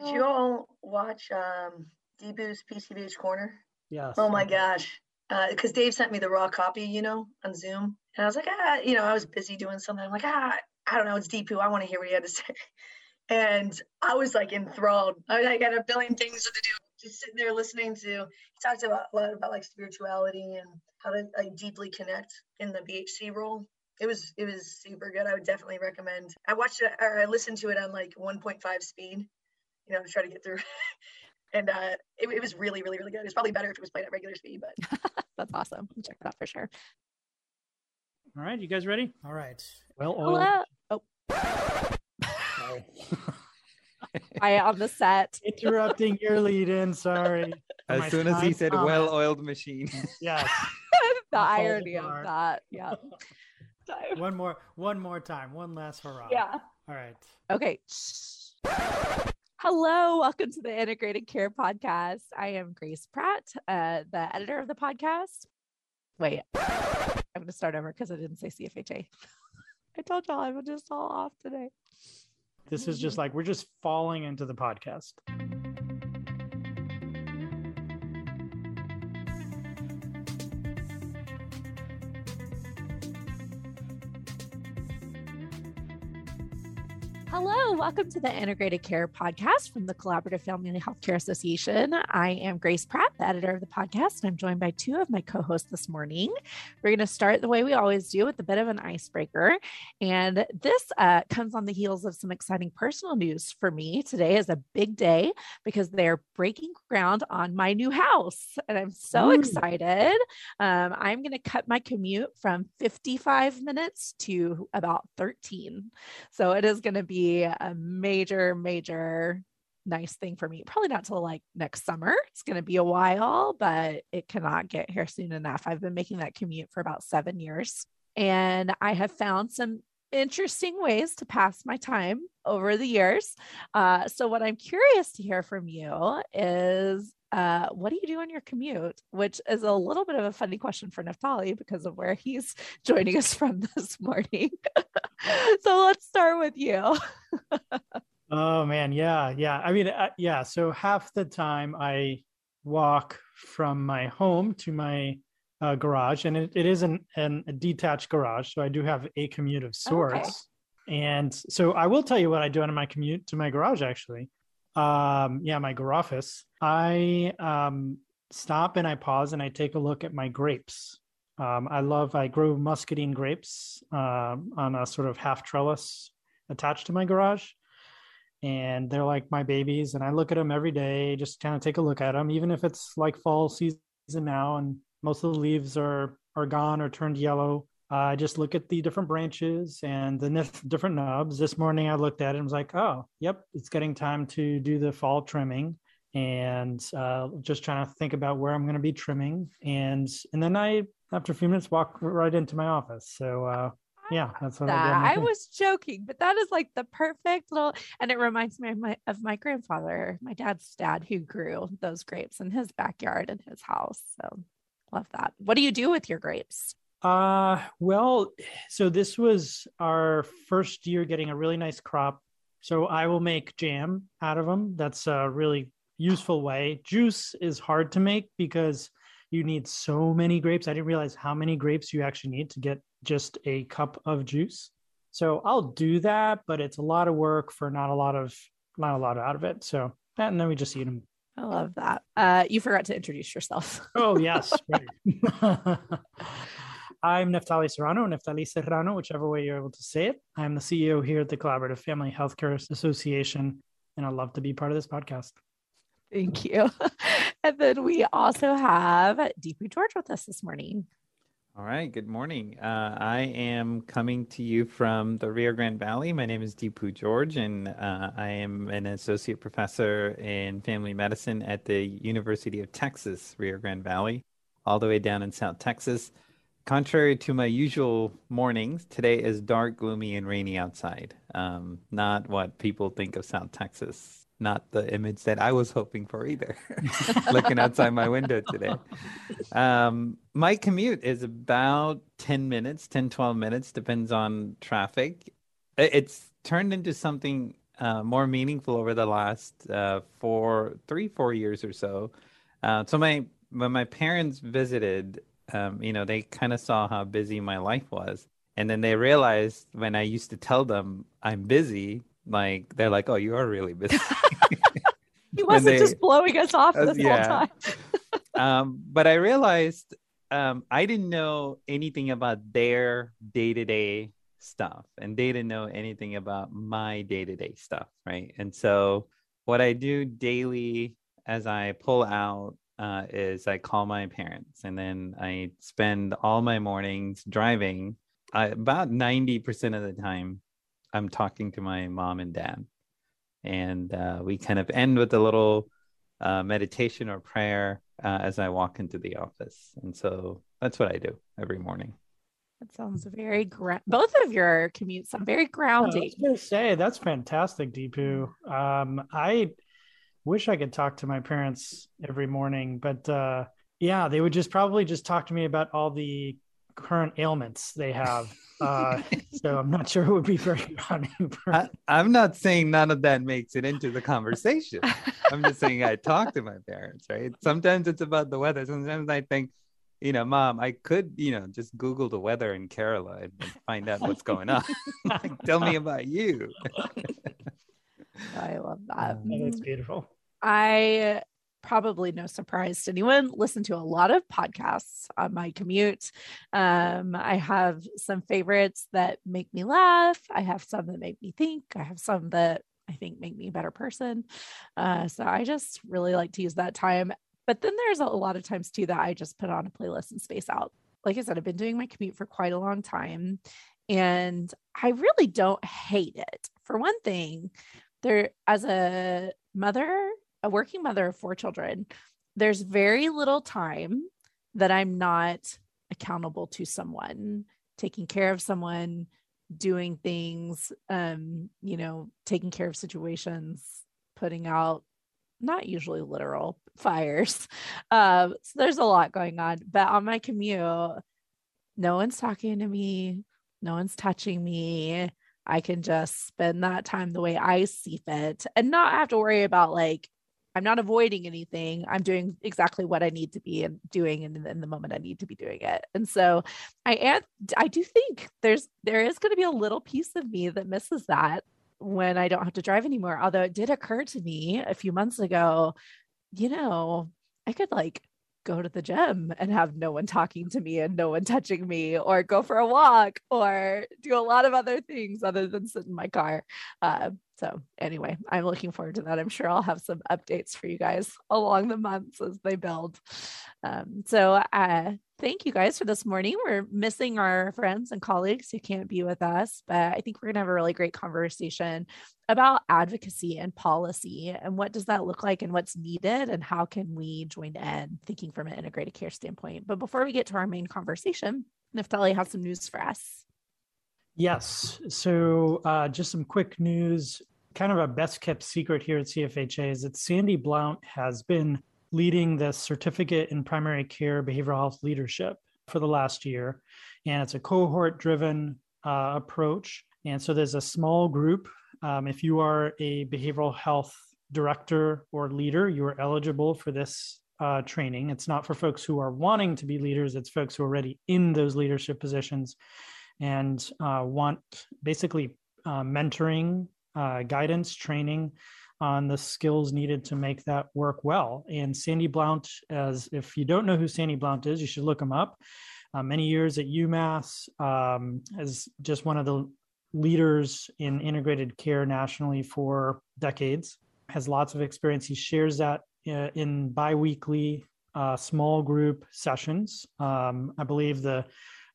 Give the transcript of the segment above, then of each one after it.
Did you all watch um, Deepu's PCBH Corner? Yes. Oh my gosh. Because Dave sent me the raw copy, you know, on Zoom. And I was like, ah, you know, I was busy doing something. I'm like, ah, I don't know. It's Deepu. I want to hear what he had to say. And I was like enthralled. I, I got a billion things to do. Just sitting there listening to, he talked about a lot about like spirituality and how to like deeply connect in the BHC role. It was it was super good. I would definitely recommend. I watched it or I listened to it on like 1.5 speed, you know, to try to get through. and uh, it, it was really, really, really good. It's probably better if it was played at regular speed, but That's awesome. I'll check that out for sure. All right, you guys ready? All right. Well oiled. Oh, Sorry. I on the set. Interrupting your lead in. Sorry. As My soon as he said comment. well-oiled machine. Yes. the I'll irony of that. Yeah. One more, one more time. One last hurrah. yeah. All right. Okay. Hello, welcome to the Integrated Care Podcast. I am Grace Pratt, uh, the editor of the podcast. Wait, I'm going to start over because I didn't say CFHA. I told y'all I'm just all off today. This is just like we're just falling into the podcast. Hello, welcome to the Integrated Care Podcast from the Collaborative Family and Healthcare Association. I am Grace Pratt, the editor of the podcast, and I'm joined by two of my co hosts this morning. We're going to start the way we always do with a bit of an icebreaker. And this uh, comes on the heels of some exciting personal news for me. Today is a big day because they're breaking ground on my new house, and I'm so Ooh. excited. Um, I'm going to cut my commute from 55 minutes to about 13. So it is going to be a major, major nice thing for me. Probably not till like next summer. It's going to be a while, but it cannot get here soon enough. I've been making that commute for about seven years, and I have found some interesting ways to pass my time over the years. Uh, so, what I'm curious to hear from you is uh, what do you do on your commute? Which is a little bit of a funny question for Naftali because of where he's joining us from this morning. so let's start with you. Oh man, yeah, yeah. I mean, uh, yeah. So half the time I walk from my home to my uh, garage, and it, it is an, an a detached garage, so I do have a commute of sorts. And so I will tell you what I do on my commute to my garage. Actually, um, yeah, my garoffice. I um, stop and I pause and I take a look at my grapes. Um, I love. I grow muscadine grapes um, on a sort of half trellis attached to my garage and they're like my babies and i look at them every day just kind of take a look at them even if it's like fall season now and most of the leaves are are gone or turned yellow uh, i just look at the different branches and the nif- different nubs this morning i looked at it and was like oh yep it's getting time to do the fall trimming and uh, just trying to think about where i'm going to be trimming and and then i after a few minutes walk right into my office so uh, yeah that's what i do on I was joking, but that is like the perfect little, and it reminds me of my of my grandfather, my dad's dad, who grew those grapes in his backyard in his house. So love that. What do you do with your grapes? Uh, well, so this was our first year getting a really nice crop. So I will make jam out of them. That's a really useful way. Juice is hard to make because you need so many grapes. I didn't realize how many grapes you actually need to get just a cup of juice. So I'll do that, but it's a lot of work for not a lot of not a lot out of it. So and then we just eat them. I love that. Uh, you forgot to introduce yourself. Oh, yes. I'm Neftali Serrano, Neftali Serrano, whichever way you're able to say it. I'm the CEO here at the Collaborative Family Healthcare Association, and I'd love to be part of this podcast. Thank you. and then we also have Deepu George with us this morning. All right, good morning. Uh, I am coming to you from the Rio Grande Valley. My name is Deepu George, and uh, I am an associate professor in family medicine at the University of Texas, Rio Grande Valley, all the way down in South Texas. Contrary to my usual mornings, today is dark, gloomy, and rainy outside. Um, not what people think of South Texas. Not the image that I was hoping for either. Looking outside my window today. Um, my commute is about 10 minutes, 10, 12 minutes, depends on traffic. It's turned into something uh, more meaningful over the last uh, four, three, four years or so. Uh, so my when my parents visited, um, you know, they kind of saw how busy my life was, and then they realized when I used to tell them I'm busy, like they're like, "Oh, you are really busy." he wasn't they, just blowing us off this yeah. whole time. um, but I realized um, I didn't know anything about their day to day stuff, and they didn't know anything about my day to day stuff, right? And so, what I do daily as I pull out uh, is I call my parents, and then I spend all my mornings driving. I, about ninety percent of the time, I'm talking to my mom and dad, and uh, we kind of end with a little uh, meditation or prayer uh, as I walk into the office. And so that's what I do every morning. That sounds very gra- both of your commutes sound very grounding. I was going to say that's fantastic, Deepu. Um, I wish I could talk to my parents every morning, but uh, yeah, they would just probably just talk to me about all the current ailments they have. Uh, so I'm not sure it would be very grounding. I, I'm not saying none of that makes it into the conversation. I'm just saying I talk to my parents, right? Sometimes it's about the weather. Sometimes I think, you know, mom, I could, you know, just Google the weather in Kerala and find out what's going on. like, tell me about you. I love that. That's beautiful. I probably no surprise to anyone, listen to a lot of podcasts on my commute. Um, I have some favorites that make me laugh. I have some that make me think. I have some that I think make me a better person. Uh, so I just really like to use that time. But then there's a lot of times too that I just put on a playlist and space out. Like I said, I've been doing my commute for quite a long time and I really don't hate it. For one thing, there as a mother a working mother of four children, there's very little time that I'm not accountable to someone, taking care of someone, doing things, um, you know, taking care of situations, putting out not usually literal fires. Uh, so there's a lot going on. But on my commute, no one's talking to me, no one's touching me. I can just spend that time the way I see fit and not have to worry about like I'm not avoiding anything. I'm doing exactly what I need to be and doing in, in the moment I need to be doing it. And so I am I do think there's there is going to be a little piece of me that misses that when I don't have to drive anymore. Although it did occur to me a few months ago, you know, I could like go to the gym and have no one talking to me and no one touching me, or go for a walk, or do a lot of other things other than sit in my car. Uh, so, anyway, I'm looking forward to that. I'm sure I'll have some updates for you guys along the months as they build. Um, so, uh, thank you guys for this morning. We're missing our friends and colleagues who can't be with us, but I think we're going to have a really great conversation about advocacy and policy and what does that look like and what's needed and how can we join in thinking from an integrated care standpoint. But before we get to our main conversation, Naftali has some news for us. Yes. So, uh, just some quick news. Kind of a best kept secret here at CFHA is that Sandy Blount has been leading the certificate in primary care behavioral health leadership for the last year. And it's a cohort driven uh, approach. And so there's a small group. Um, if you are a behavioral health director or leader, you are eligible for this uh, training. It's not for folks who are wanting to be leaders, it's folks who are already in those leadership positions and uh, want basically uh, mentoring, uh, guidance, training on the skills needed to make that work well. And Sandy Blount, as if you don't know who Sandy Blount is, you should look him up. Uh, many years at UMass um, as just one of the leaders in integrated care nationally for decades. Has lots of experience. He shares that uh, in biweekly uh, small group sessions. Um, I believe the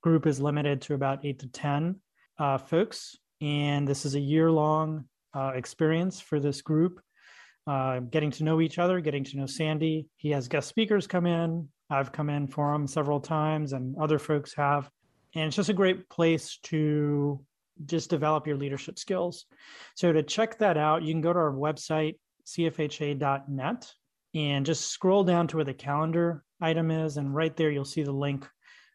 group is limited to about eight to 10 uh, folks. And this is a year long uh, experience for this group, uh, getting to know each other, getting to know Sandy. He has guest speakers come in. I've come in for him several times, and other folks have. And it's just a great place to just develop your leadership skills. So, to check that out, you can go to our website, cfha.net, and just scroll down to where the calendar item is. And right there, you'll see the link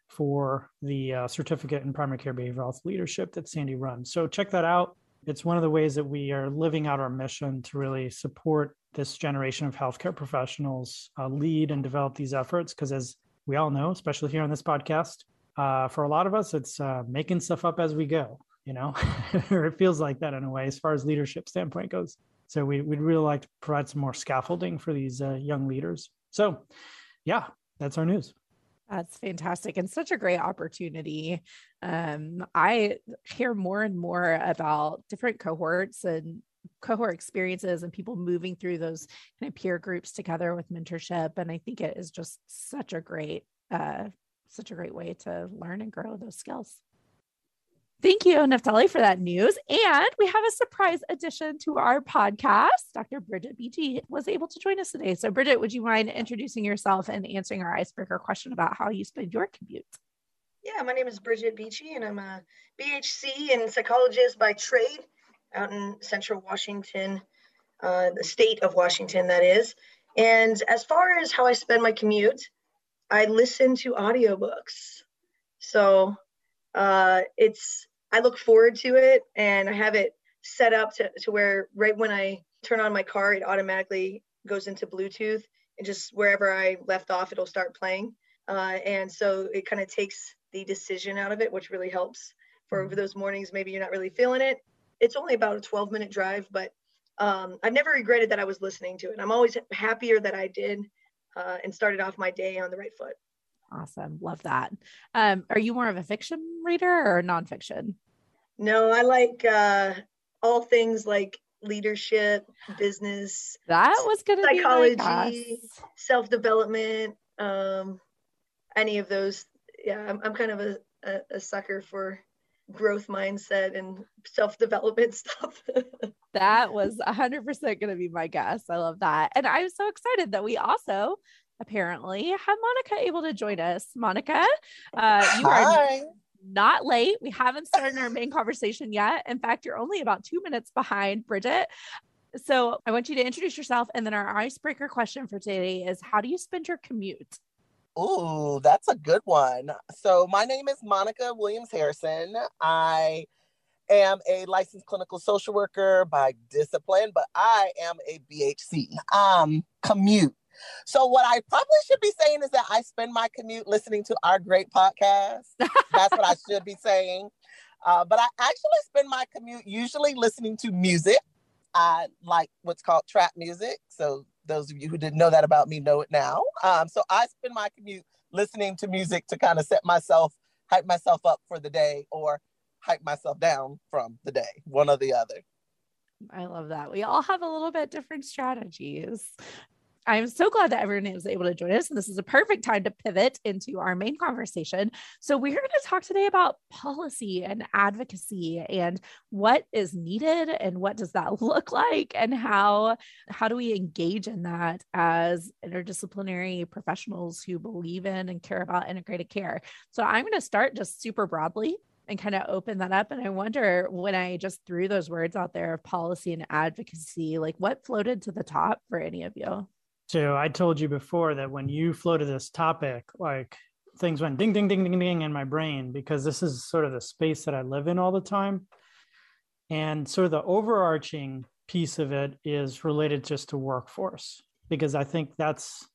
for the uh, certificate in primary care behavioral health leadership that Sandy runs. So check that out. it's one of the ways that we are living out our mission to really support this generation of healthcare professionals uh, lead and develop these efforts. Because as we all know especially here on this podcast uh, for a lot of us it's uh, making stuff up as we go you know? Or it feels like that in a way as far as leadership standpoint goes. So we, would really like to provide some more scaffolding for these uh, young leaders. So yeah that's our news that's fantastic and such a great opportunity. Um, I hear more and more about different cohorts and cohort experiences and people moving through those kind of peer groups together with mentorship. And I think it is just such a great, uh, such a great way to learn and grow those skills. Thank you, Naftali, for that news. And we have a surprise addition to our podcast. Dr. Bridget Beachy was able to join us today. So, Bridget, would you mind introducing yourself and answering our icebreaker question about how you spend your commute? Yeah, my name is Bridget Beachy, and I'm a BHC and psychologist by trade out in central Washington, uh, the state of Washington, that is. And as far as how I spend my commute, I listen to audiobooks. So uh, it's I look forward to it, and I have it set up to, to where right when I turn on my car, it automatically goes into Bluetooth, and just wherever I left off, it'll start playing. Uh, and so it kind of takes the decision out of it, which really helps for mm-hmm. those mornings. Maybe you're not really feeling it. It's only about a 12 minute drive, but um, I've never regretted that I was listening to it. I'm always happier that I did uh, and started off my day on the right foot. Awesome. Love that. Um, are you more of a fiction reader or nonfiction? No, I like uh, all things like leadership, business. That was going to psychology, self development, um, any of those. Yeah, I'm, I'm kind of a, a, a sucker for growth mindset and self development stuff. that was 100% going to be my guess. I love that. And I'm so excited that we also apparently have Monica able to join us. Monica, uh, you Hi. are not late. We haven't started our main conversation yet. In fact, you're only about two minutes behind Bridget. So I want you to introduce yourself. And then our icebreaker question for today is How do you spend your commute? Ooh, that's a good one. So my name is Monica Williams Harrison. I am a licensed clinical social worker by discipline, but I am a BHC. Um, commute. So what I probably should be saying is that I spend my commute listening to our great podcast. That's what I should be saying. Uh, but I actually spend my commute usually listening to music. I like what's called trap music. So those of you who didn't know that about me know it now. Um, so I spend my commute listening to music to kind of set myself, hype myself up for the day or hype myself down from the day, one or the other. I love that. We all have a little bit different strategies. I'm so glad that everyone was able to join us. And this is a perfect time to pivot into our main conversation. So, we're going to talk today about policy and advocacy and what is needed and what does that look like and how how do we engage in that as interdisciplinary professionals who believe in and care about integrated care. So, I'm going to start just super broadly and kind of open that up. And I wonder when I just threw those words out there of policy and advocacy, like what floated to the top for any of you? So I told you before that when you floated this topic, like things went ding, ding, ding, ding, ding in my brain because this is sort of the space that I live in all the time. And sort of the overarching piece of it is related just to workforce because I think that's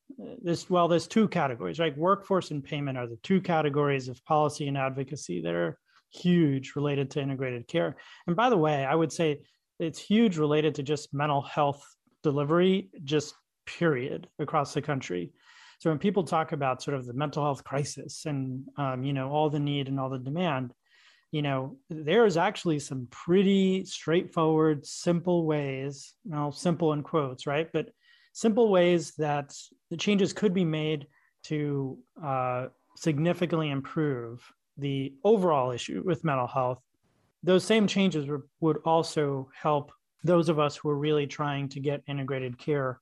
this. Well, there's two categories, right? Workforce and payment are the two categories of policy and advocacy that are huge related to integrated care. And by the way, I would say it's huge related to just mental health delivery, just period across the country. So when people talk about sort of the mental health crisis and um, you know all the need and all the demand, you know there is actually some pretty straightforward, simple ways. Well, simple in quotes, right? But simple ways that the changes could be made to uh, significantly improve the overall issue with mental health. Those same changes would also help those of us who are really trying to get integrated care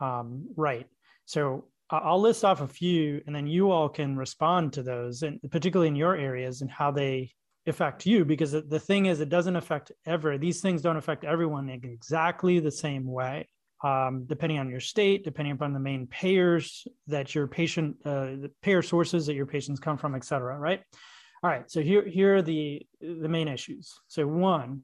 um, right. So I'll list off a few, and then you all can respond to those, and particularly in your areas and how they affect you. Because the thing is, it doesn't affect ever. These things don't affect everyone in exactly the same way, um, depending on your state, depending upon the main payers that your patient, uh, the payer sources that your patients come from, et cetera. Right. All right. So here, here are the the main issues. So one,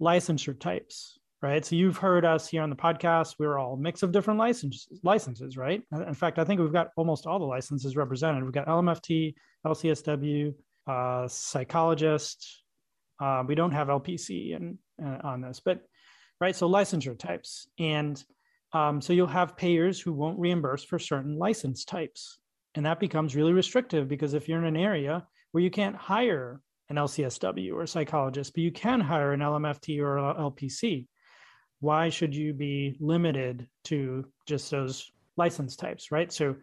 licensure types, right? So you've heard us here on the podcast. We're all a mix of different licenses, licenses, right? In fact, I think we've got almost all the licenses represented. We've got LMFT, LCSW, uh, psychologist. Uh, we don't have LPC and uh, on this, but right. So licensure types, and um, so you'll have payers who won't reimburse for certain license types, and that becomes really restrictive because if you're in an area where you can't hire an LCSW or a psychologist, but you can hire an LMFT or LPC, why should you be limited to just those license types, right? So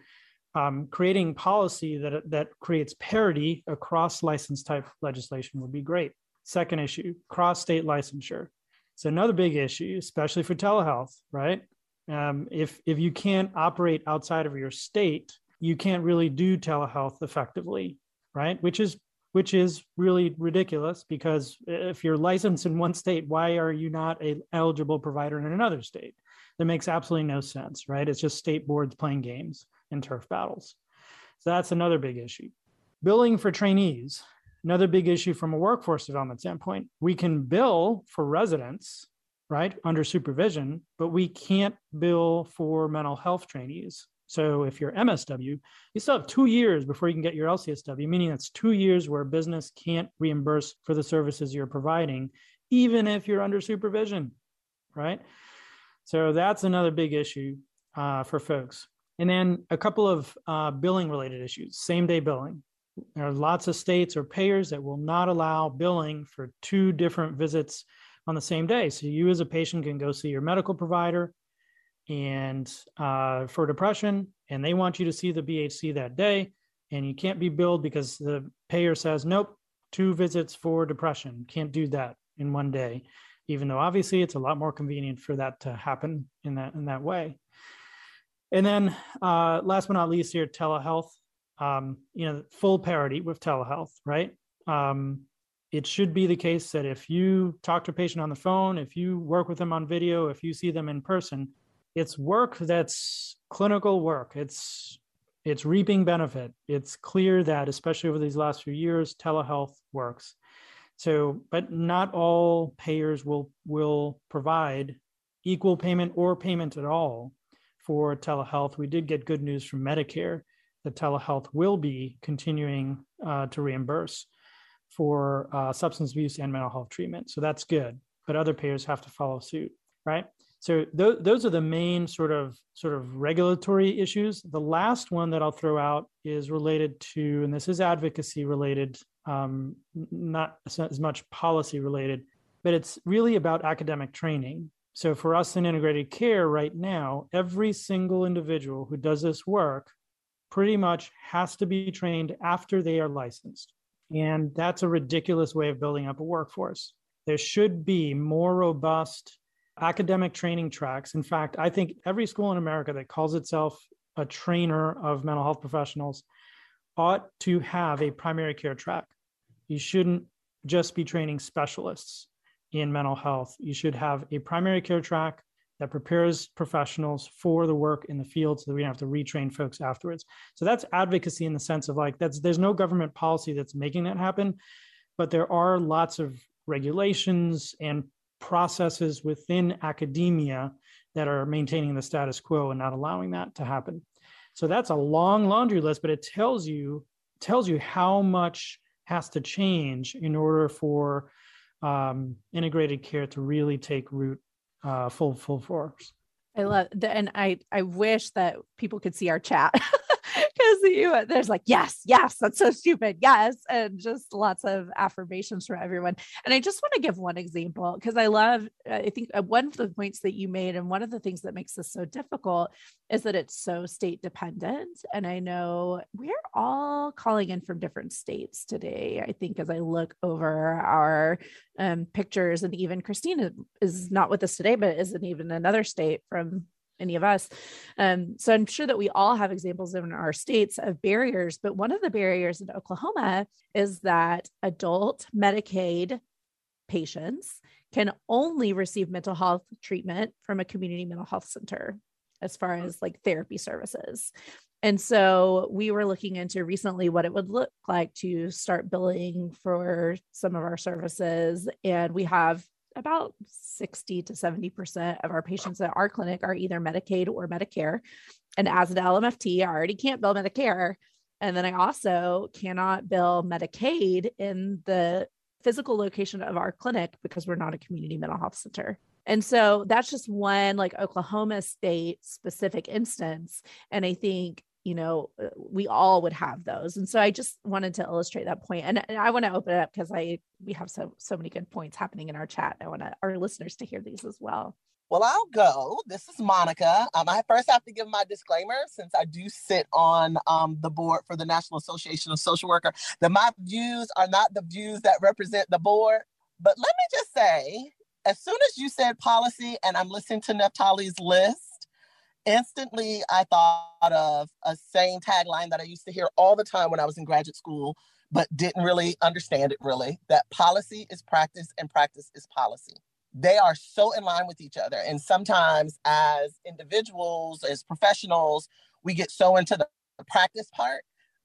um, creating policy that that creates parity across license type legislation would be great. Second issue, cross state licensure. It's another big issue, especially for telehealth, right? Um, if if you can't operate outside of your state, you can't really do telehealth effectively, right? Which is which is really ridiculous because if you're licensed in one state, why are you not a eligible provider in another state? That makes absolutely no sense, right? It's just state boards playing games and turf battles. So that's another big issue. Billing for trainees, another big issue from a workforce development standpoint. We can bill for residents, right, under supervision, but we can't bill for mental health trainees. So if you're MSW, you still have two years before you can get your LCSW, meaning that's two years where a business can't reimburse for the services you're providing, even if you're under supervision, right? So that's another big issue uh, for folks. And then a couple of uh, billing related issues, same day billing. There are lots of states or payers that will not allow billing for two different visits on the same day. So you as a patient can go see your medical provider and uh, for depression, and they want you to see the BHC that day, and you can't be billed because the payer says, nope, two visits for depression. Can't do that in one day, even though obviously it's a lot more convenient for that to happen in that in that way. And then uh, last but not least here, telehealth. Um, you know, full parity with telehealth, right? Um, it should be the case that if you talk to a patient on the phone, if you work with them on video, if you see them in person, it's work that's clinical work. It's it's reaping benefit. It's clear that, especially over these last few years, telehealth works. So, but not all payers will will provide equal payment or payment at all for telehealth. We did get good news from Medicare that telehealth will be continuing uh, to reimburse for uh, substance abuse and mental health treatment. So that's good. But other payers have to follow suit, right? So th- those are the main sort of sort of regulatory issues. The last one that I'll throw out is related to, and this is advocacy related, um, not as much policy related, but it's really about academic training. So for us in integrated care right now, every single individual who does this work pretty much has to be trained after they are licensed. And that's a ridiculous way of building up a workforce. There should be more robust academic training tracks. In fact, I think every school in America that calls itself a trainer of mental health professionals ought to have a primary care track. You shouldn't just be training specialists in mental health. You should have a primary care track that prepares professionals for the work in the field so that we don't have to retrain folks afterwards. So that's advocacy in the sense of like that's there's no government policy that's making that happen, but there are lots of regulations and processes within academia that are maintaining the status quo and not allowing that to happen. So that's a long laundry list, but it tells you tells you how much has to change in order for um, integrated care to really take root uh, full full force. I love that, and I I wish that people could see our chat you there's like yes yes that's so stupid yes and just lots of affirmations from everyone. And i just want to give one example because i love i think uh, one of the points that you made and one of the things that makes this so difficult is that it's so state dependent. And i know we're all calling in from different states today i think as i look over our um, pictures. And even christina is not with us today but isn't even another state from any of us. Um, so I'm sure that we all have examples in our states of barriers, but one of the barriers in Oklahoma is that adult Medicaid patients can only receive mental health treatment from a community mental health center as far as like therapy services. And so we were looking into recently what it would look like to start billing for some of our services. And we have about 60 to 70% of our patients at our clinic are either Medicaid or Medicare. And as an LMFT, I already can't bill Medicare. And then I also cannot bill Medicaid in the physical location of our clinic because we're not a community mental health center. And so that's just one like Oklahoma state specific instance. And I think you know uh, we all would have those. And so i just wanted to illustrate that point. And, and i want to open it up because i we have so so many good points happening in our chat. I want our listeners to hear these as well. Well i'll go. This is monica. Um, i first have to give my disclaimer since i do sit on um, the board for the national association of social worker that my views are not the views that represent the board. But let me just say as soon as you said policy and i'm listening to naftali's list instantly I thought of a saying tagline that I used to hear all the time when I was in graduate school, but didn't really understand it really that policy is practice and practice is policy. They are so in line with each other. And sometimes, as individuals, as professionals, we get so into the practice part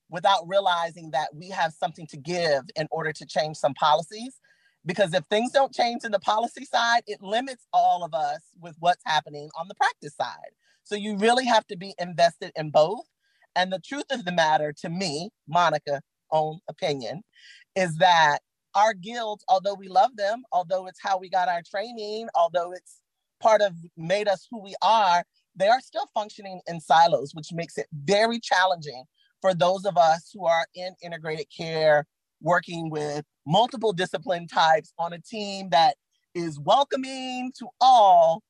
without realizing that we have something to give in order to change some policies. Because if things don't change in the policy side, it limits all of us with what's happening on the practice side. So you really have to be invested in both. And the truth of the matter to me, Monica, own opinion, is that our guilds, although we love them, although it's how we got our training, although it's part of made us who we are, they are still functioning in silos, which makes it very challenging for those of us who are in integrated care, working with multiple discipline types on a team that is welcoming to all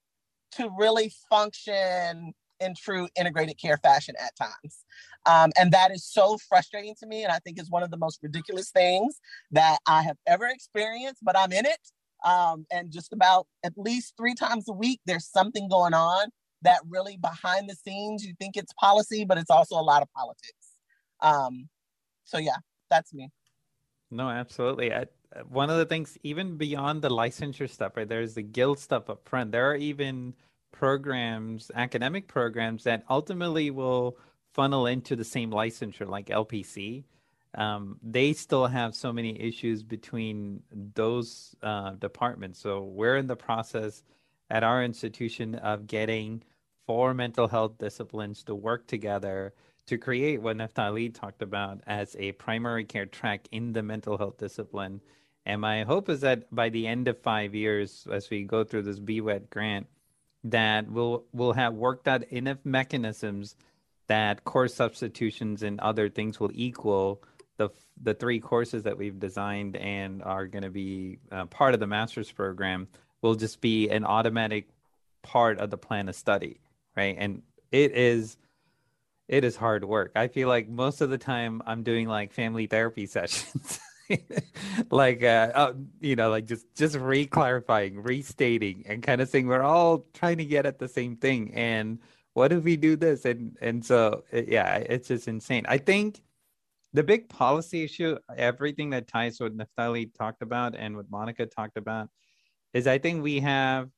to really function in true integrated care fashion at times. Um, and that is so frustrating to me. And I think is one of the most ridiculous things that I have ever experienced, but I'm in it. Um, and just about at least three times a week, there's something going on that really behind the scenes, you think it's policy, but it's also a lot of politics. Um, so yeah, that's me. No, absolutely. I, one of the things, even beyond the licensure stuff, right? There's the guild stuff up front. There are even programs, academic programs that ultimately will funnel into the same licensure, like LPC. Um, they still have so many issues between those uh, departments. So we're in the process at our institution of getting four mental health disciplines to work together to create what Naftali talked about as a primary care track in the mental health discipline. And my hope is that by the end of five years, as we go through this BWET grant, that we'll we'll have worked out enough mechanisms that course substitutions and other things will equal the the three courses that we've designed and are going to be uh, part of the master's program will just be an automatic part of the plan of study right? And it is it is hard work. I feel like most of the time i'm doing like family therapy sessions like uh, uh, you know like just just re-clarifying restating and kind of saying we're all trying to get at the same thing and what if we do this? And and so yeah it's just insane. I think the big policy issue everything that ties what naftali talked about and what monica talked about is i think we have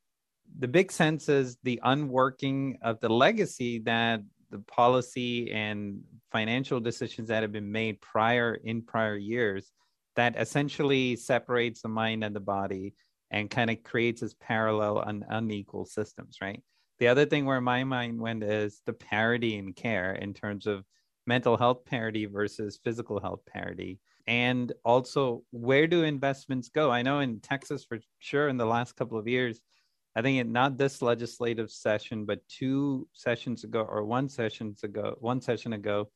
the big sense is the unworking of the legacy that the policy and financial decisions that have been made prior in prior years that essentially separates the mind and the body and kind of creates this parallel and unequal systems, right? The other thing where my mind went is the parity in care in terms of mental health parity versus physical health parity. And also, where do investments go? I know in Texas, for sure, in the last couple of years, I think it, not this legislative session, but two sessions ago or one sessions ago, one session ago,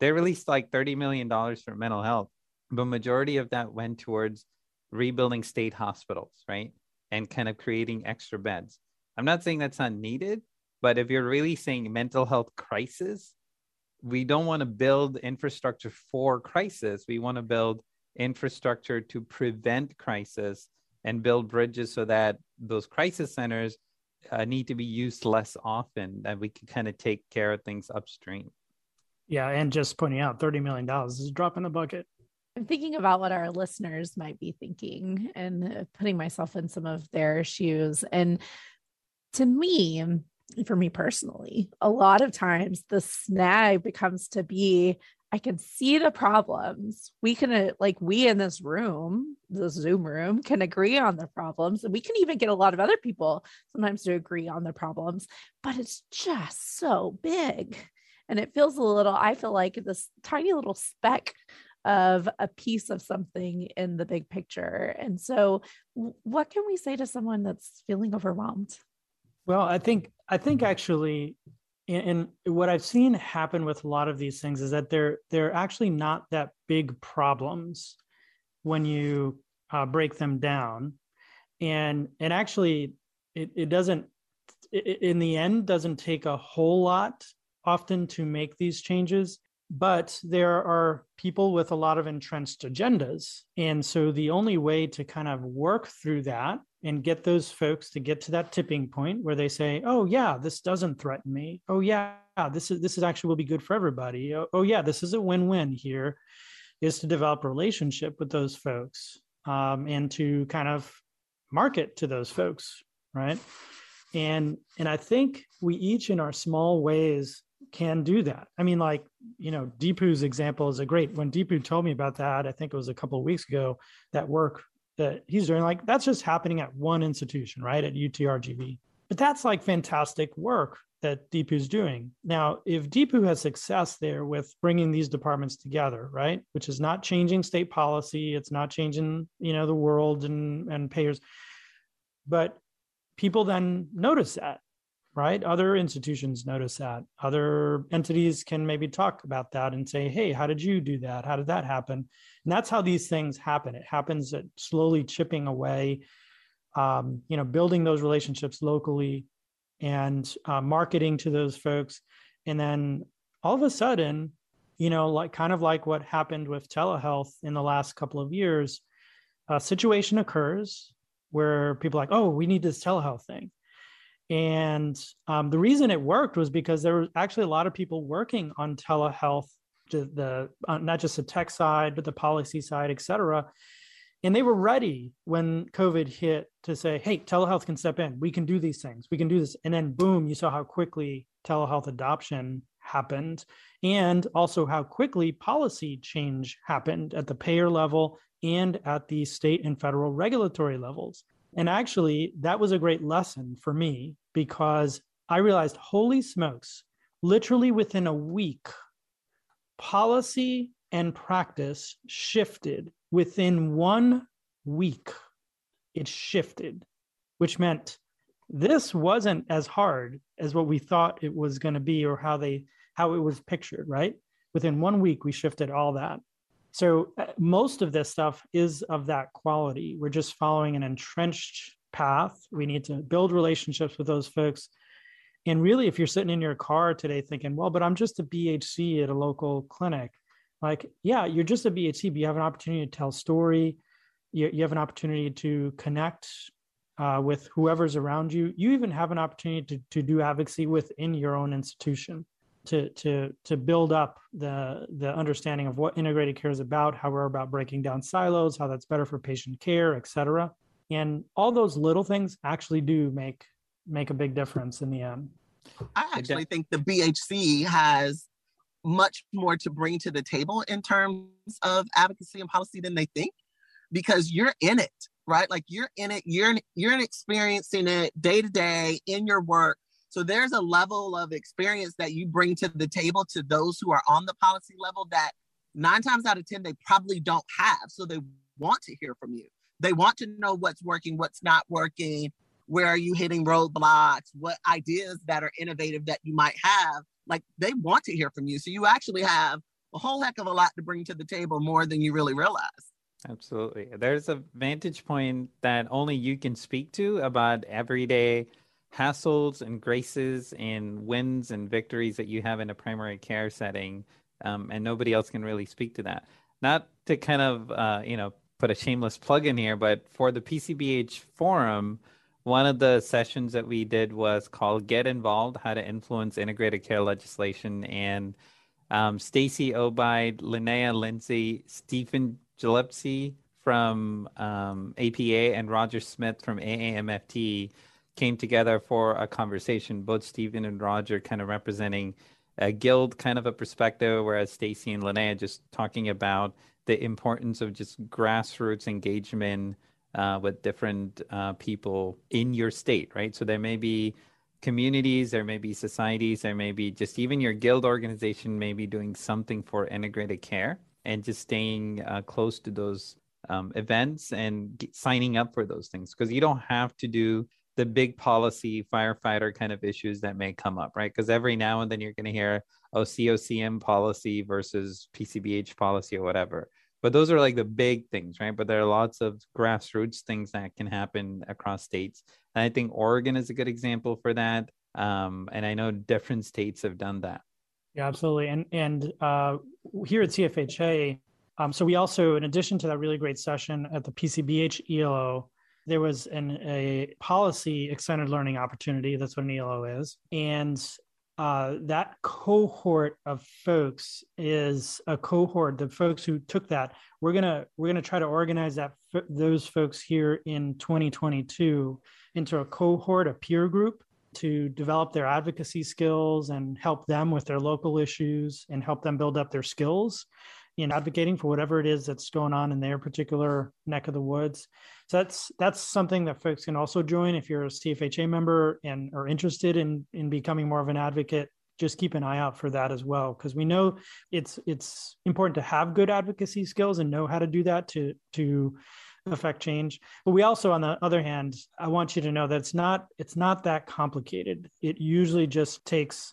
they released like $30 million for mental health but majority of that went towards rebuilding state hospitals, right? And kind of creating extra beds. I'm not saying that's not needed, but if you're really saying mental health crisis, we don't want to build infrastructure for crisis. We want to build infrastructure to prevent crisis and build bridges so that those crisis centers uh, need to be used less often, that we can kind of take care of things upstream. Yeah, and just pointing out, thirty million dollars is a drop in the bucket. I'm thinking about what our listeners might be thinking and putting myself in some of their shoes. And to me, for me personally, a lot of times the snag becomes to be I can see the problems. We can, uh, like, we in this room, the Zoom room, can agree on the problems. And we can even get a lot of other people sometimes to agree on the problems, but it's just so big. And it feels a little, I feel like this tiny little speck of a piece of something in the big picture. And so, what can we say to someone that's feeling overwhelmed? Well, I think, I think actually and what I've seen happen with a lot of these things is that they're they're actually not that big problems when you uh, break them down, and and actually it it doesn't it, in the end doesn't take a whole lot often to make these changes but there are people with a lot of entrenched agendas. And so the only way to kind of work through that and get those folks to get to that tipping point where they say, "Oh yeah, this doesn't threaten me. Oh yeah, this is this is actually will be good for everybody. Oh, oh yeah, this is a win-win here," is to develop a relationship with those folks um, and to kind of market to those folks, right? And and I think we each in our small ways can do that. I mean, like, you know, Deepu's example is a great when Deepu told me about that, I think it was a couple of weeks ago, that work that he's doing, like that's just happening at one institution, right? At UTRGV. But that's like fantastic work that Deepu's doing. Now, if Deepu has success there with bringing these departments together, right, which is not changing state policy, it's not changing, you know, the world and and payers, but people then notice that right? Other institutions notice that. Other entities can maybe talk about that and say, hey, how did you do that? How did that happen? And that's how these things happen. It happens at slowly chipping away, um, you know, building those relationships locally and uh, marketing to those folks. And then all of a sudden, you know, like kind of like what happened with telehealth in the last couple of years, a situation occurs where people are like, oh, we need this telehealth thing and um, the reason it worked was because there was actually a lot of people working on telehealth, the uh, not just the tech side, but the policy side, et cetera. And they were ready when COVID hit to say, hey, telehealth can step in. We can do these things. We can do this. And then, boom, you saw how quickly telehealth adoption happened and also how quickly policy change happened at the payer level and at the state and federal regulatory levels. And actually, that was a great lesson for me because I realized, holy smokes, literally within a week, policy and practice shifted within one week. It shifted, which meant this wasn't as hard as what we thought it was going to be or how they how it was pictured right within one week we shifted all that so uh, most of this stuff is of that quality. We're just following an entrenched path. We need to build relationships with those folks. And really, if you're sitting in your car today thinking, well, but I'm just a BHC at a local clinic, like, yeah, you're just a BHC, but you have an opportunity to tell story. You, you have an opportunity to connect uh, with whoever's around you. You even have an opportunity to, to do advocacy within your own institution to to to build up the the understanding of what integrated care is about, how we're about breaking down silos, how that's better for patient care, et cetera. And all those little things actually do make make a big difference in the end. I actually think the BHC has much more to bring to the table in terms of advocacy and policy than they think because you're in it right like you're in it you're you're experiencing it day to day in your work so there's a level of experience that you bring to the table to those who are on the policy level that nine times out of 10, they probably don't have. So they want to hear from you. They want to know what's working, what's not working, where are you hitting roadblocks, what ideas that are innovative that you might have. Like they want to hear from you. So you actually have a whole heck of a lot to bring to the table more than you really realize. Absolutely. There's a vantage point that only you can speak to about everyday hassles and graces and wins and victories that you have in a primary care setting, um, and nobody else can really speak to that. Not to kind of uh, you know put a shameless plug in here, but for the PCBH forum, one of the sessions that we did was called "Get Involved: How to Influence Integrated Care Legislation," and um, Stacy Ogbeide, Linnea Lindsay, Stephen Gillespie from um, APA, and Roger Smith from AAMFT came together for a conversation, both Stephen and Roger kind of representing a guild kind of a perspective, whereas Stacy and Linnea just talking about the importance of just grassroots engagement uh, with different uh, people in your state, right? So there may be communities, there may be societies, there may be just even your guild organization may be doing something for integrated care and just staying uh, close to those um, events and signing up for those things because you don't have to do the big policy firefighter kind of issues that may come up, right? Because every now and then you're going to hear, oh, COCM policy versus PCBH policy or whatever. But those are like the big things, right? But there are lots of grassroots things that can happen across states. And I think Oregon is a good example for that. Um, and I know different states have done that. Yeah, absolutely. And and uh, here at CFHA, um, so we also, in addition to that really great session at the PCBH ELO, there was an a policy extended learning opportunity. That's what an ELO is, and uh, that cohort of folks is a cohort. The folks who took that, we're gonna we're gonna try to organize that those folks here in 2022 into a cohort, a peer group to develop their advocacy skills and help them with their local issues and help them build up their skills in advocating for whatever it is that's going on in their particular neck of the woods. So that's that's something that folks can also join if you're a CFHA member and are interested in in becoming more of an advocate. Just keep an eye out for that as well, because we know it's it's important to have good advocacy skills and know how to do that to to affect change. But we also, on the other hand, I want you to know that it's not it's not that complicated. It usually just takes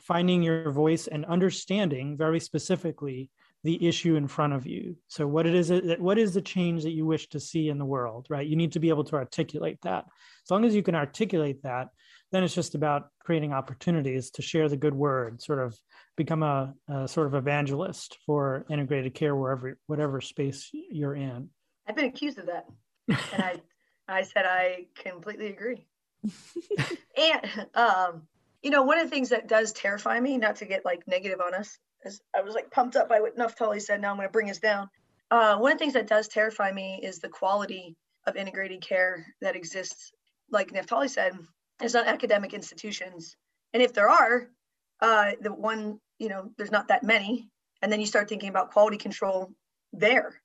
finding your voice and understanding very specifically the issue in front of you. So what it is that what is the change that you wish to see in the world right? You need to be able to articulate that. As long as you can articulate that then it's just about creating opportunities to share the good word sort of become a, a sort of evangelist for integrated care wherever whatever space you're in. I've been accused of that. And i i said i completely agree. And um you know one of the things that does terrify me not to get like negative on us I was like pumped up by what Naftali said. Now I'm going to bring us down. Uh, one of the things that does terrify me is the quality of integrated care that exists. Like Naftali said, it's not academic institutions, and if there are, uh, the one you know, there's not that many. And then you start thinking about quality control there.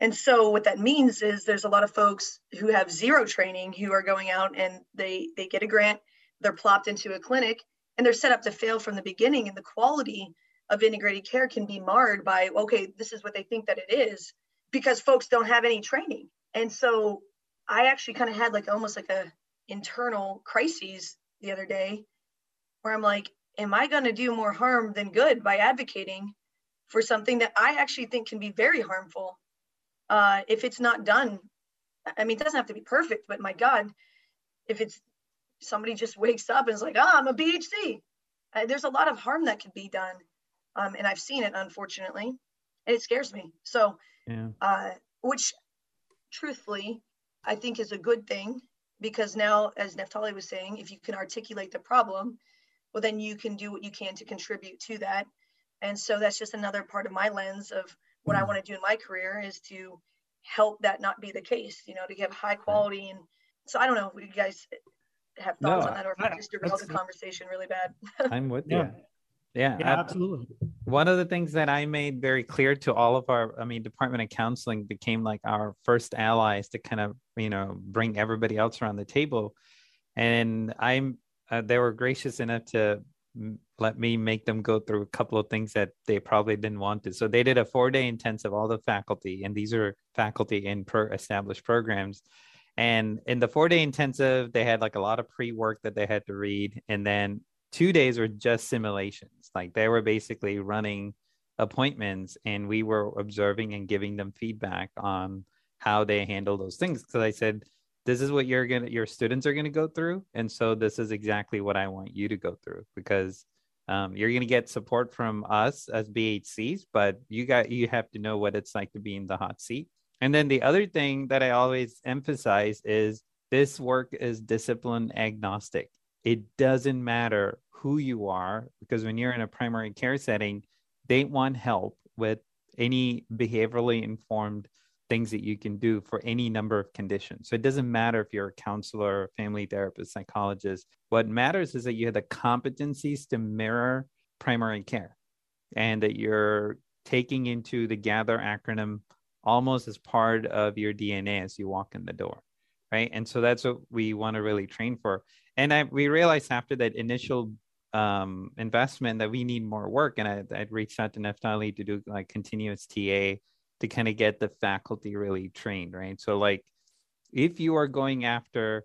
And so what that means is there's a lot of folks who have zero training who are going out and they they get a grant, they're plopped into a clinic, and they're set up to fail from the beginning. And the quality of integrated care can be marred by okay this is what they think that it is because folks don't have any training. And so i actually kind of had like almost like a internal crises the other day where i'm like am i going to do more harm than good by advocating for something that i actually think can be very harmful uh, if it's not done? I mean it doesn't have to be perfect but my god if it's somebody just wakes up and is like oh i'm a bhc there's a lot of harm that could be done um, and I've seen it unfortunately, and it scares me. So, yeah. uh, which, truthfully, I think is a good thing because now, as Naftali was saying, if you can articulate the problem, well, then you can do what you can to contribute to that. And so that's just another part of my lens of what I mm. want to do in my career is to help that not be the case. You know, to give high quality and so I don't know if you guys have thoughts no, on that or if I, I just derailed the conversation really bad. I'm with you. Yeah, yeah absolutely. One of the things that I made very clear to all of our, I mean, Department of Counseling became like our first allies to kind of, you know, bring everybody else around the table. And I'm, uh, they were gracious enough to let me make them go through a couple of things that they probably didn't want to. So they did a four day intensive, all the faculty, and these are faculty in per established programs. And in the four day intensive, they had like a lot of pre work that they had to read. And then two days were just simulations. Like they were basically running appointments and we were observing and giving them feedback on how they handle those things. Because I said, this is what you're gonna your students are gonna go through. And so this is exactly what I want you to go through because um, you're gonna get support from us as BHCs, but you got you have to know what it's like to be in the hot seat. And then the other thing that I always emphasize is this work is discipline agnostic it doesn't matter who you are because when you're in a primary care setting they want help with any behaviorally informed things that you can do for any number of conditions. So it doesn't matter if you're a counselor family therapist psychologist. What matters is that you have the competencies to mirror primary care and that you're taking into the gather acronym almost as part of your dna as you walk in the door right? And so that's what we want to really train for and I, we realized after that initial um, investment that we need more work. And I, i'd reached out to naftali to do like continuous ta to kind of get the faculty really trained right? So like if you are going after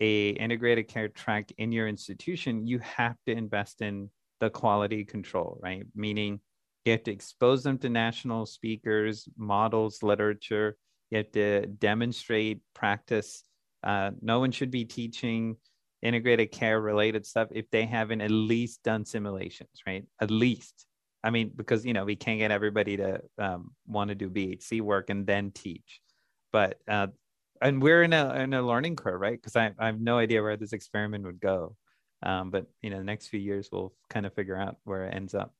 a integrated care track in your institution you have to invest in the quality control right? Meaning you have to expose them to national speakers models literature. You have to demonstrate practice. Uh, no one should be teaching integrated care related stuff if they haven't at least done simulations right at least i mean because you know we can't get everybody to um, want to do bhc work and then teach but uh, and we're in a in a learning curve, right? Because I, I have no idea where this experiment would go. Um, but you know, the next few years we'll kind of figure out where it ends up.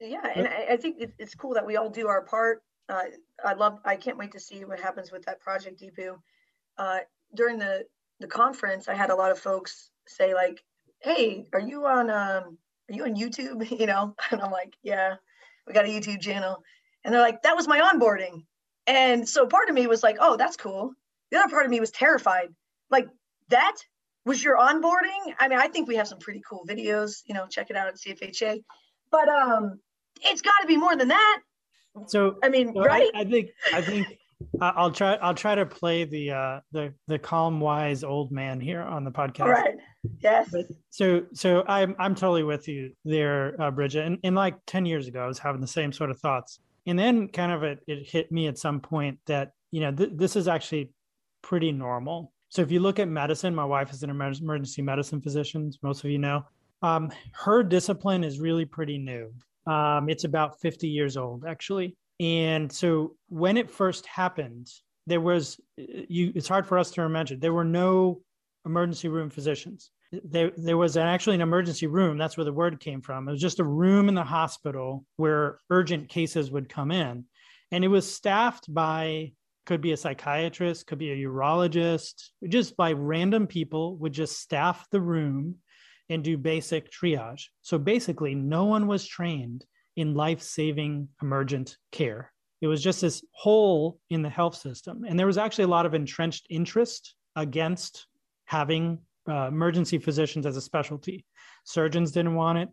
Yeah, and I, I think it's cool that we all do our part. Uh, I love. I can't wait to see what happens with that project, Deepu. Uh, during the the conference, I had a lot of folks say like, "Hey, are you on um, are you on YouTube?" You know, and I'm like, "Yeah, we got a YouTube channel." And they're like, "That was my onboarding." And so part of me was like, "Oh, that's cool." The other part of me was terrified. Like that was your onboarding. I mean, I think we have some pretty cool videos. You know, check it out at CFHA. But um, it's got to be more than that. So I mean, so right? I, I, think I think I'll try I'll try to play the uh the the calm wise old man here on the podcast. All right. Yes. But, so so I'm I'm totally with you there, uh, Bridget. And, and like ten years ago, I was having the same sort of thoughts. And then kind of it, it hit me at some point that you know th- this is actually pretty normal. So if you look at medicine, my wife is an emergency medicine physician, most of you know. Um, her discipline is really pretty new. Um, it's about 50 years old, actually. And so when it first happened, there was you. It's hard for us to imagine. There were no emergency room physicians. There, there was an, actually an emergency room. That's where the word came from. It was just a room in the hospital where urgent cases would come in, and it was staffed by could be a psychiatrist, could be a urologist, just by random people would just staff the room and do basic triage. So basically, no one was trained in life saving emergent care. It was just this hole in the health system. And there was actually a lot of entrenched interest against having uh, emergency physicians as a specialty. Surgeons didn't want it,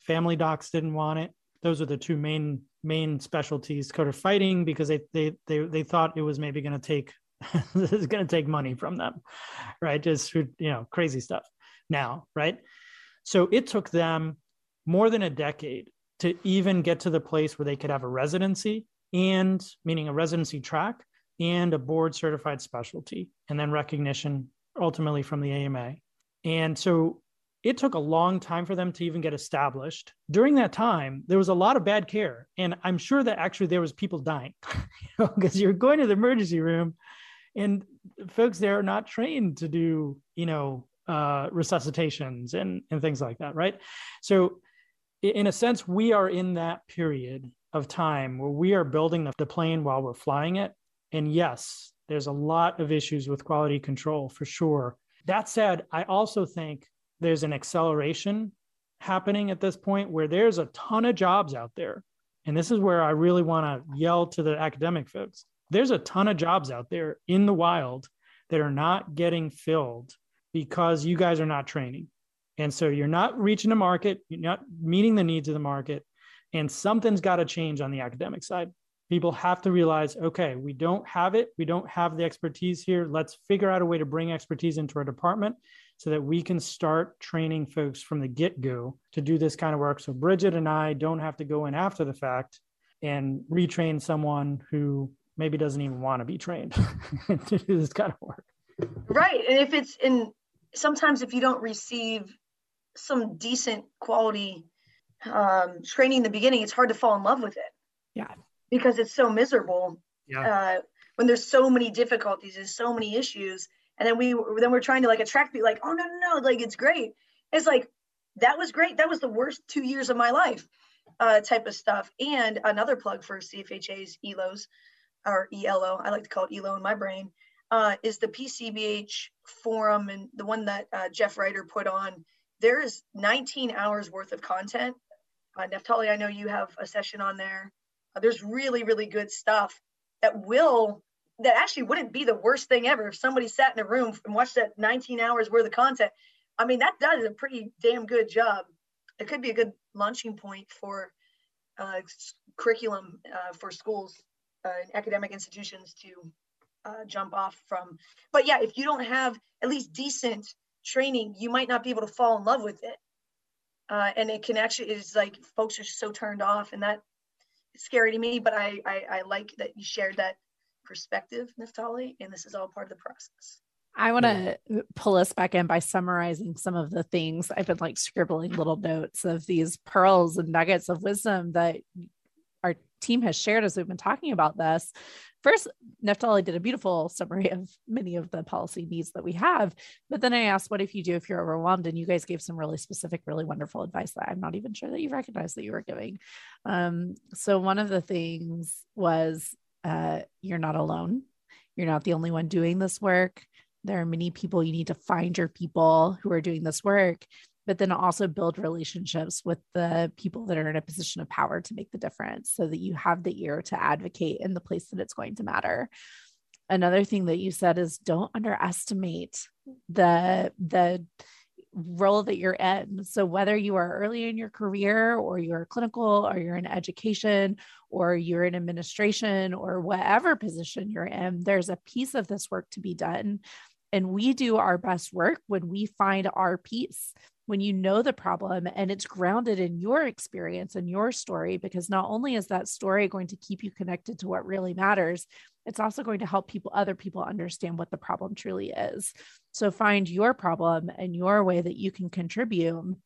family docs didn't want it. Those are the two main main specialties code of fighting because they they they, they thought it was maybe going to take this is going to take money from them right just you know crazy stuff now right so it took them more than a decade to even get to the place where they could have a residency and meaning a residency track and a board certified specialty and then recognition ultimately from the AMA and so it took a long time for them to even get established. During that time there was a lot of bad care and i'm sure that actually there was people dying because you're going to the emergency room and folks there are not trained to do you know uh, resuscitations and and things like that right? So in a sense we are in that period of time where we are building the, plane while we're flying it and yes there's a lot of issues with quality control for sure that said i also think there's an acceleration happening at this point where there's a ton of jobs out there. And this is where I really want to yell to the academic folks. There's a ton of jobs out there in the wild that are not getting filled because you guys are not training. And so you're not reaching the market, you're not meeting the needs of the market, and something's got to change on the academic side. People have to realize okay, we don't have it, we don't have the expertise here. Let's figure out a way to bring expertise into our department so that we can start training folks from the get go to do this kind of work. So Bridget and I don't have to go in after the fact and retrain someone who maybe doesn't even want to be trained to do this kind of work. Right. And if it's in sometimes if you don't receive some decent quality um, training in the beginning, it's hard to fall in love with it. Yeah. Because it's so miserable. Yeah. Uh, when there's so many difficulties and so many issues and then we then we're trying to like attract people like oh no no no like it's great it's like that was great that was the worst two years of my life uh, type of stuff and another plug for cfha's elos or elo i like to call it elo in my brain uh, is the pcbh forum and the one that uh, jeff Reiter put on there is 19 hours worth of content Uh, Naftali, I know you have a session on there. Uh, there's really, really good stuff that will, that actually wouldn't be the worst thing ever if somebody sat in a room and watched that 19 hours worth of content. I mean, that does a pretty damn good job. It could be a good launching point for uh, curriculum uh, for schools uh, and academic institutions to uh, jump off from. But yeah, if you don't have at least decent training, you might not be able to fall in love with it. Uh, and it can actually is like folks are so turned off, and that is scary to me. But I, I I like that you shared that perspective, Naftali, and this is all part of the process. I want to pull us back in by summarizing some of the things I've been like scribbling little notes of these pearls and nuggets of wisdom that our team has shared as we've been talking about this. First, Naftali did a beautiful summary of many of the policy needs that we have. But then I asked, what if you do if you're overwhelmed? And you guys gave some really specific, really wonderful advice that I'm not even sure that you recognize that you were giving. Um, so, one of the things was uh, you're not alone. You're not the only one doing this work. There are many people, you need to find your people who are doing this work but then also build relationships with the people that are in a position of power to make the difference so that you have the ear to advocate in the place that it's going to matter. Another thing that you said is don't underestimate the the role that you're in. So whether you are early in your career or you're clinical or you're in education or you're in administration or whatever position you're in there's a piece of this work to be done. And we do our best work when we find our piece when you know the problem and it's grounded in your experience and your story, because not only is that story going to keep you connected to what really matters, it's also going to help people, other people understand what the problem truly is. So find your problem and your way that you can contribute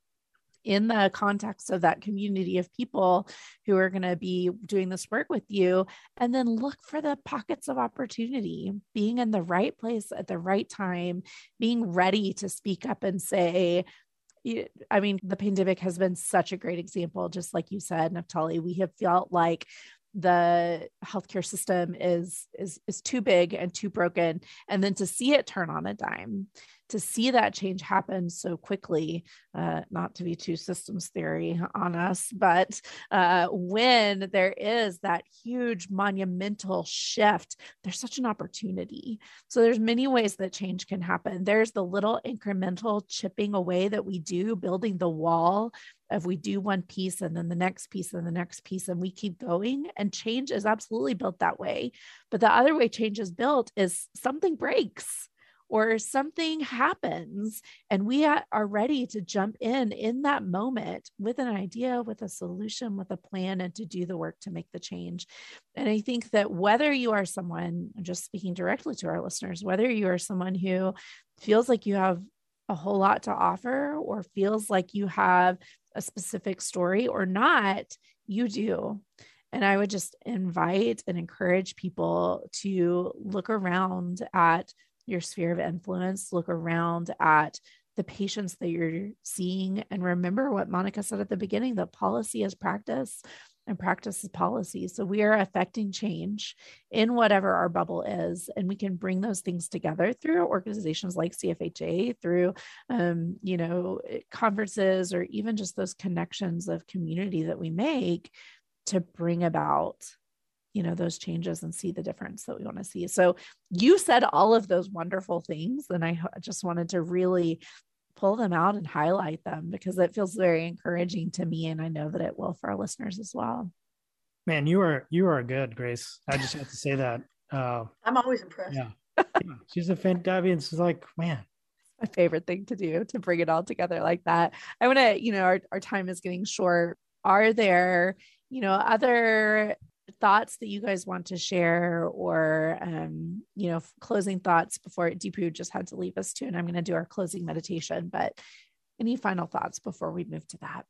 in the context of that community of people who are going to be doing this work with you and then look for the pockets of opportunity being in the right place at the right time being ready to speak up and say I mean, the pandemic has been such a great example. Just like you said, Naftali, we have felt like the healthcare system is is is too big and too broken and then to see it turn on a dime to see that change happen so quickly, uh, not to be too systems theory on us, but uh, when there is that huge monumental shift, there's such an opportunity. So there's many ways that change can happen. There's the little incremental chipping away that we do, building the wall of we do one piece and then the next piece and the next piece and we keep going. And change is absolutely built that way. But the other way change is built is something breaks or something happens and we are ready to jump in in that moment with an idea with a solution with a plan and to do the work to make the change. And i think that whether you are someone just speaking directly to our listeners whether you are someone who feels like you have a whole lot to offer or feels like you have a specific story or not you do. And I would just invite and encourage people to look around at your sphere of influence, look around at the patients that you're seeing, and remember what Monica said at the beginning that policy is practice and practices policy. So we are affecting change in whatever our bubble is, and we can bring those things together through organizations like CFHA, through um, you know conferences, or even just those connections of community that we make to bring about you know those changes and see the difference that we want to see so you said all of those wonderful things and i just wanted to really pull them out and highlight them because it feels very encouraging to me and i know that it will for our listeners as well. Man you are you are good grace. I just have to say that uh, i'm always impressed. yeah, yeah. she's a fan She's like man. My favorite thing to do to bring it all together like that. I want to you know our, our time is getting short. Are there you know other thoughts that you guys want to share or um, you know closing thoughts before deepu just had to leave us too and i'm going to do our closing meditation but any final thoughts before we move to that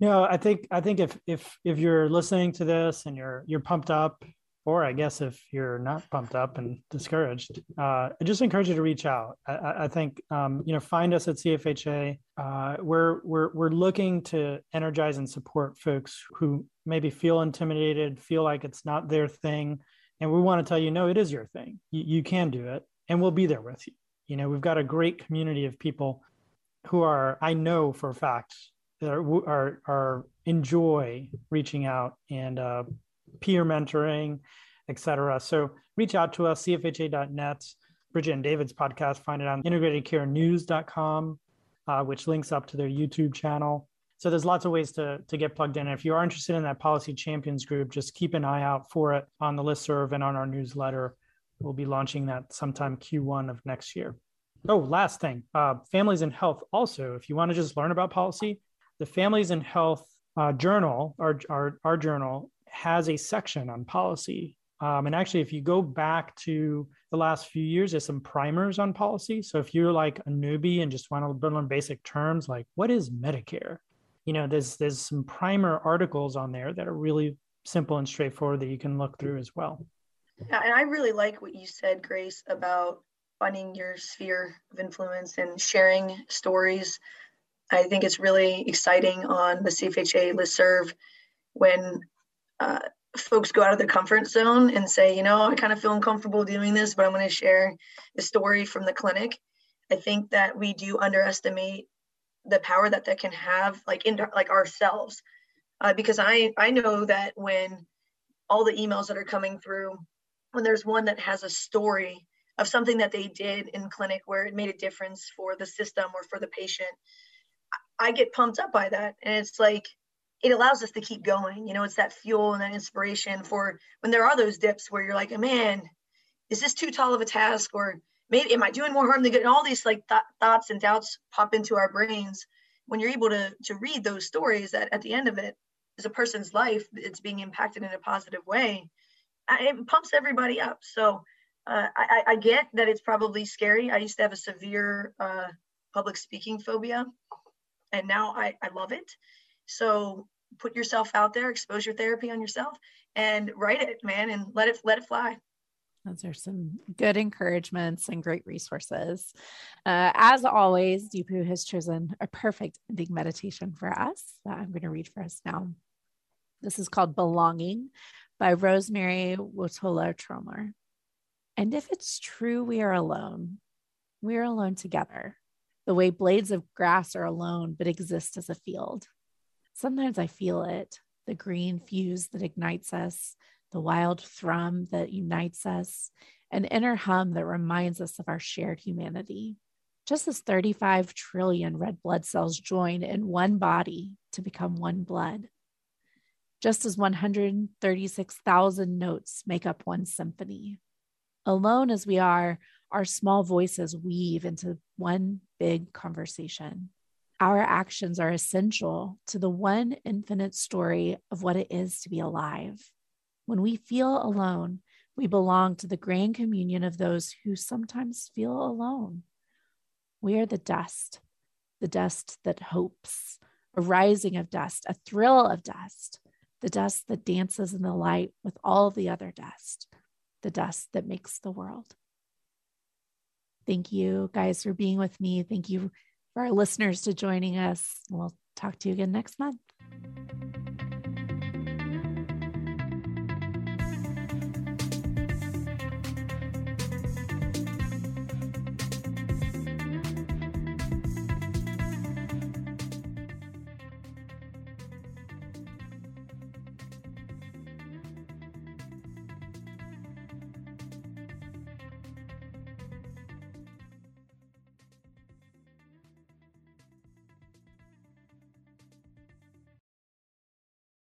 no i think i think if if if you're listening to this and you're you're pumped up or I guess if you're not pumped up and discouraged, uh, I just encourage you to reach out. I, I think um, you know find us at CFHA. Uh, we're we're we're looking to energize and support folks who maybe feel intimidated, feel like it's not their thing, and we want to tell you, no, it is your thing. You, you can do it, and we'll be there with you. You know, we've got a great community of people who are, I know for a fact, are are, are enjoy reaching out and uh, peer mentoring, etc. So reach out to us, cfha.net, Bridget and David's podcast. Find it on integratedcarenews.com, uh, which links up to their YouTube channel. So there's lots of ways to, to get plugged in. If you are interested in that policy champions group, just keep an eye out for it on the list serve and on our newsletter. We'll be launching that sometime Q1 of next year. Oh, last thing, uh, families and health. Also, if you want to just learn about policy, the Families and Health uh, Journal, our, our, our journal, has a section on policy. Um, and actually, if you go back to the last few years, there's some primers on policy. So if you're like a newbie and just want to learn basic terms like what is Medicare, you know, there's there's some primer articles on there that are really simple and straightforward that you can look through as well. Yeah, and I really like what you said, Grace, about finding your sphere of influence and sharing stories. I think it's really exciting on the CFHA listserv when uh, folks go out of their comfort zone and say, you know, I kind of feel uncomfortable doing this, but I'm going to share the story from the clinic. I think that we do underestimate the power that that can have, like in like ourselves, uh, because I I know that when all the emails that are coming through, when there's one that has a story of something that they did in clinic where it made a difference for the system or for the patient i get pumped up by that and it's like it allows us to keep going you know it's that fuel and that inspiration for when there are those dips where you're like man is this too tall of a task or maybe am i doing more harm than good and all these like th- thoughts and doubts pop into our brains when you're able to to read those stories that at the end of it is a person's life it's being impacted in a positive way it pumps everybody up so uh, I, I, get that it's probably scary. I used to have a severe uh, public speaking phobia, and now I, I love it. So put yourself out there, exposure therapy on yourself, and write it, man, and let it let it fly. Those are some good encouragements and great resources. Uh, as always, Deepu has chosen a perfect ending meditation for us that I'm going to read for us now. This is called Belonging by Rosemerry Wahtola Trommer. And if it's true we are alone, we are alone together, the way blades of grass are alone but exist as a field. Sometimes I feel it the green fuse that ignites us, the wild thrum that unites us, an inner hum that reminds us of our shared humanity. Just as 35 trillion red blood cells join in one body to become one blood. Just as 136,000 notes make up one symphony. Alone as we are, our small voices weave into one big conversation. Our actions are essential to the one infinite story of what it is to be alive. When we feel alone, we belong to the grand communion of those who sometimes feel alone. We are the dust, the dust that hopes, a rising of dust, a thrill of dust, the dust that dances in the light with all the other dust the dust that makes the world. Thank you guys for being with me. Thank you for our listeners to joining us. We'll talk to you again next month.